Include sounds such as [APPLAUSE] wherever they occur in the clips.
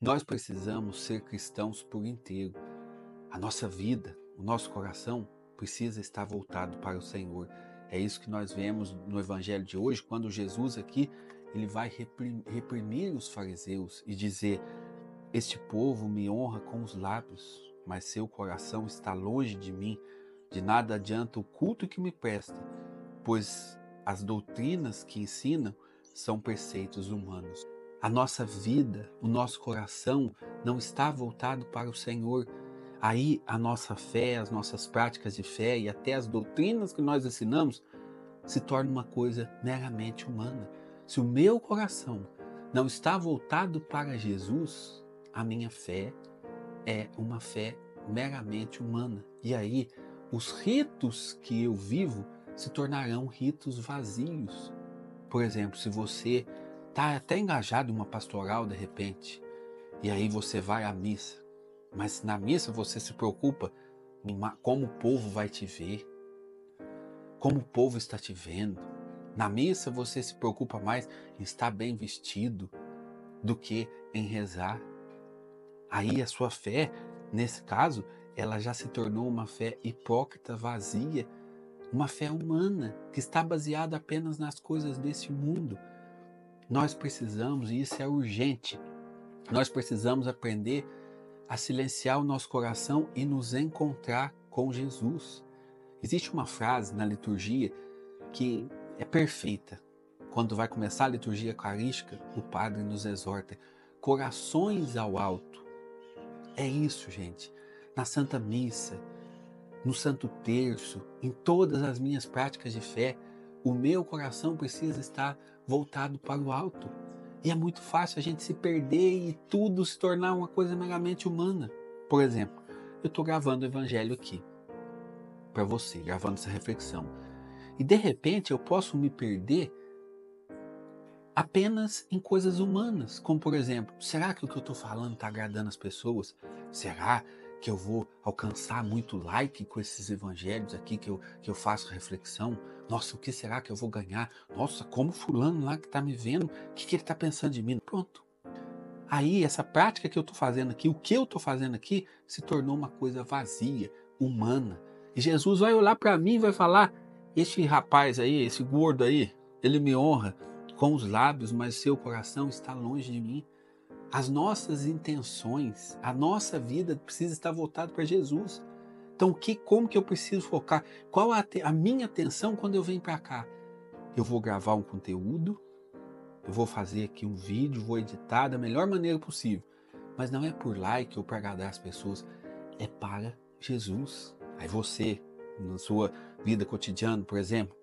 Nós precisamos ser cristãos por inteiro. A nossa vida, o nosso coração precisa estar voltado para o Senhor. É isso que nós vemos no evangelho de hoje, quando Jesus aqui ele vai reprimir os fariseus e dizer: Este povo me honra com os lábios, mas seu coração está longe de mim. De nada adianta o culto que me presta, pois as doutrinas que ensinam são preceitos humanos. A nossa vida, o nosso coração não está voltado para o Senhor. Aí a nossa fé, as nossas práticas de fé e até as doutrinas que nós ensinamos se torna uma coisa meramente humana. Se o meu coração não está voltado para Jesus, a minha fé é uma fé meramente humana. E aí os ritos que eu vivo se tornarão ritos vazios. Por exemplo, se você está até engajado em uma pastoral de repente, e aí você vai à missa, mas na missa você se preocupa em como o povo vai te ver, como o povo está te vendo. Na missa você se preocupa mais em estar bem vestido do que em rezar. Aí a sua fé, nesse caso, ela já se tornou uma fé hipócrita, vazia, uma fé humana que está baseada apenas nas coisas desse mundo nós precisamos, e isso é urgente, nós precisamos aprender a silenciar o nosso coração e nos encontrar com Jesus. Existe uma frase na liturgia que é perfeita. Quando vai começar a liturgia eucarística, o padre nos exorta: corações ao alto. É isso, gente. Na Santa Missa, no Santo Terço, em todas as minhas práticas de fé, o meu coração precisa estar voltado para o alto. E é muito fácil a gente se perder e tudo se tornar uma coisa meramente humana. Por exemplo, eu estou gravando o evangelho aqui para você, gravando essa reflexão. E de repente eu posso me perder apenas em coisas humanas, como por exemplo, será que o que eu estou falando está agradando as pessoas? Será que eu vou alcançar muito like com esses evangelhos aqui que eu, que eu faço reflexão? Nossa, o que será que eu vou ganhar? Nossa, como fulano lá que está me vendo, o que, que ele está pensando de mim? Pronto. Aí, essa prática que eu estou fazendo aqui, o que eu estou fazendo aqui, se tornou uma coisa vazia, humana. E Jesus vai olhar para mim e vai falar: Este rapaz aí, esse gordo aí, ele me honra com os lábios, mas seu coração está longe de mim. As nossas intenções, a nossa vida precisa estar voltada para Jesus. Então, que, como que eu preciso focar? Qual a, a minha atenção quando eu venho para cá? Eu vou gravar um conteúdo, eu vou fazer aqui um vídeo, vou editar da melhor maneira possível. Mas não é por like ou para agradar as pessoas, é para Jesus. Aí você, na sua vida cotidiana, por exemplo,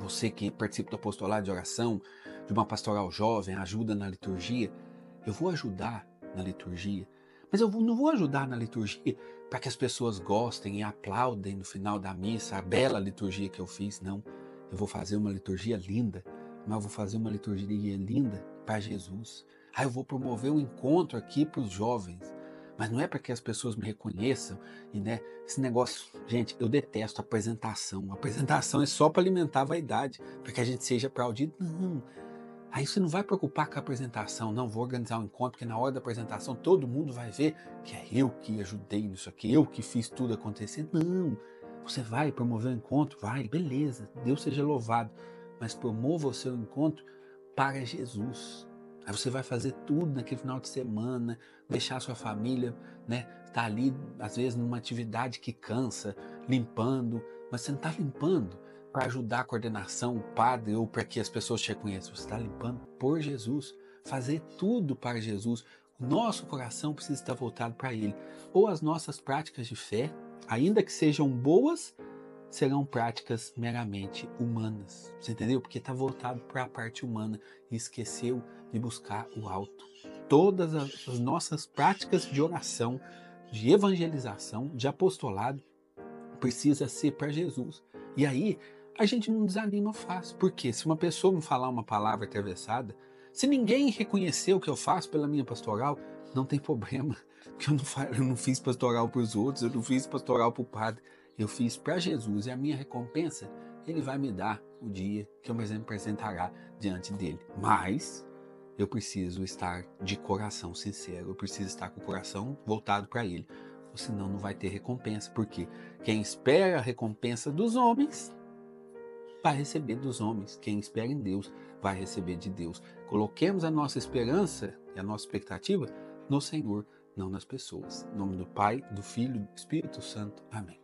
você que participa do apostolado de oração, de uma pastoral jovem, ajuda na liturgia, eu vou ajudar na liturgia, mas eu não vou ajudar na liturgia para que as pessoas gostem e aplaudem no final da missa a bela liturgia que eu fiz. Não. Eu vou fazer uma liturgia linda, mas eu vou fazer uma liturgia linda para Jesus. Ah, eu vou promover um encontro aqui para os jovens. Mas não é para que as pessoas me reconheçam e, né, esse negócio, gente, eu detesto apresentação. A apresentação é só para alimentar a vaidade, para que a gente seja aplaudido. Não, Aí você não vai preocupar com a apresentação, não vou organizar um encontro, porque na hora da apresentação todo mundo vai ver que é eu que ajudei nisso aqui, eu que fiz tudo acontecer. Não, você vai promover o um encontro, vai, beleza, Deus seja louvado, mas promova o seu encontro para Jesus. Aí você vai fazer tudo naquele final de semana, deixar a sua família, né, tá ali às vezes numa atividade que cansa, limpando, mas você não está limpando para ajudar a coordenação, o padre ou para que as pessoas te reconheçam. Você está limpando por Jesus. Fazer tudo para Jesus. Nosso coração precisa estar voltado para Ele. Ou as nossas práticas de fé, ainda que sejam boas, serão práticas meramente humanas. Você entendeu? Porque está voltado para a parte humana e esqueceu de buscar o alto. Todas as nossas práticas de oração, de evangelização, de apostolado, precisa ser para Jesus. E aí a gente não desanima fácil. Porque se uma pessoa me falar uma palavra atravessada, se ninguém reconhecer o que eu faço pela minha pastoral, não tem problema. [LAUGHS] Porque eu não, eu não fiz pastoral para os outros, eu não fiz pastoral para o padre. Eu fiz para Jesus e a minha recompensa ele vai me dar o dia que eu me apresentará diante dele. Mas eu preciso estar de coração sincero, eu preciso estar com o coração voltado para Ele. Ou senão não vai ter recompensa, porque quem espera a recompensa dos homens vai receber dos homens. Quem espera em Deus vai receber de Deus. Coloquemos a nossa esperança e a nossa expectativa no Senhor, não nas pessoas. Em nome do Pai, do Filho e do Espírito Santo. Amém.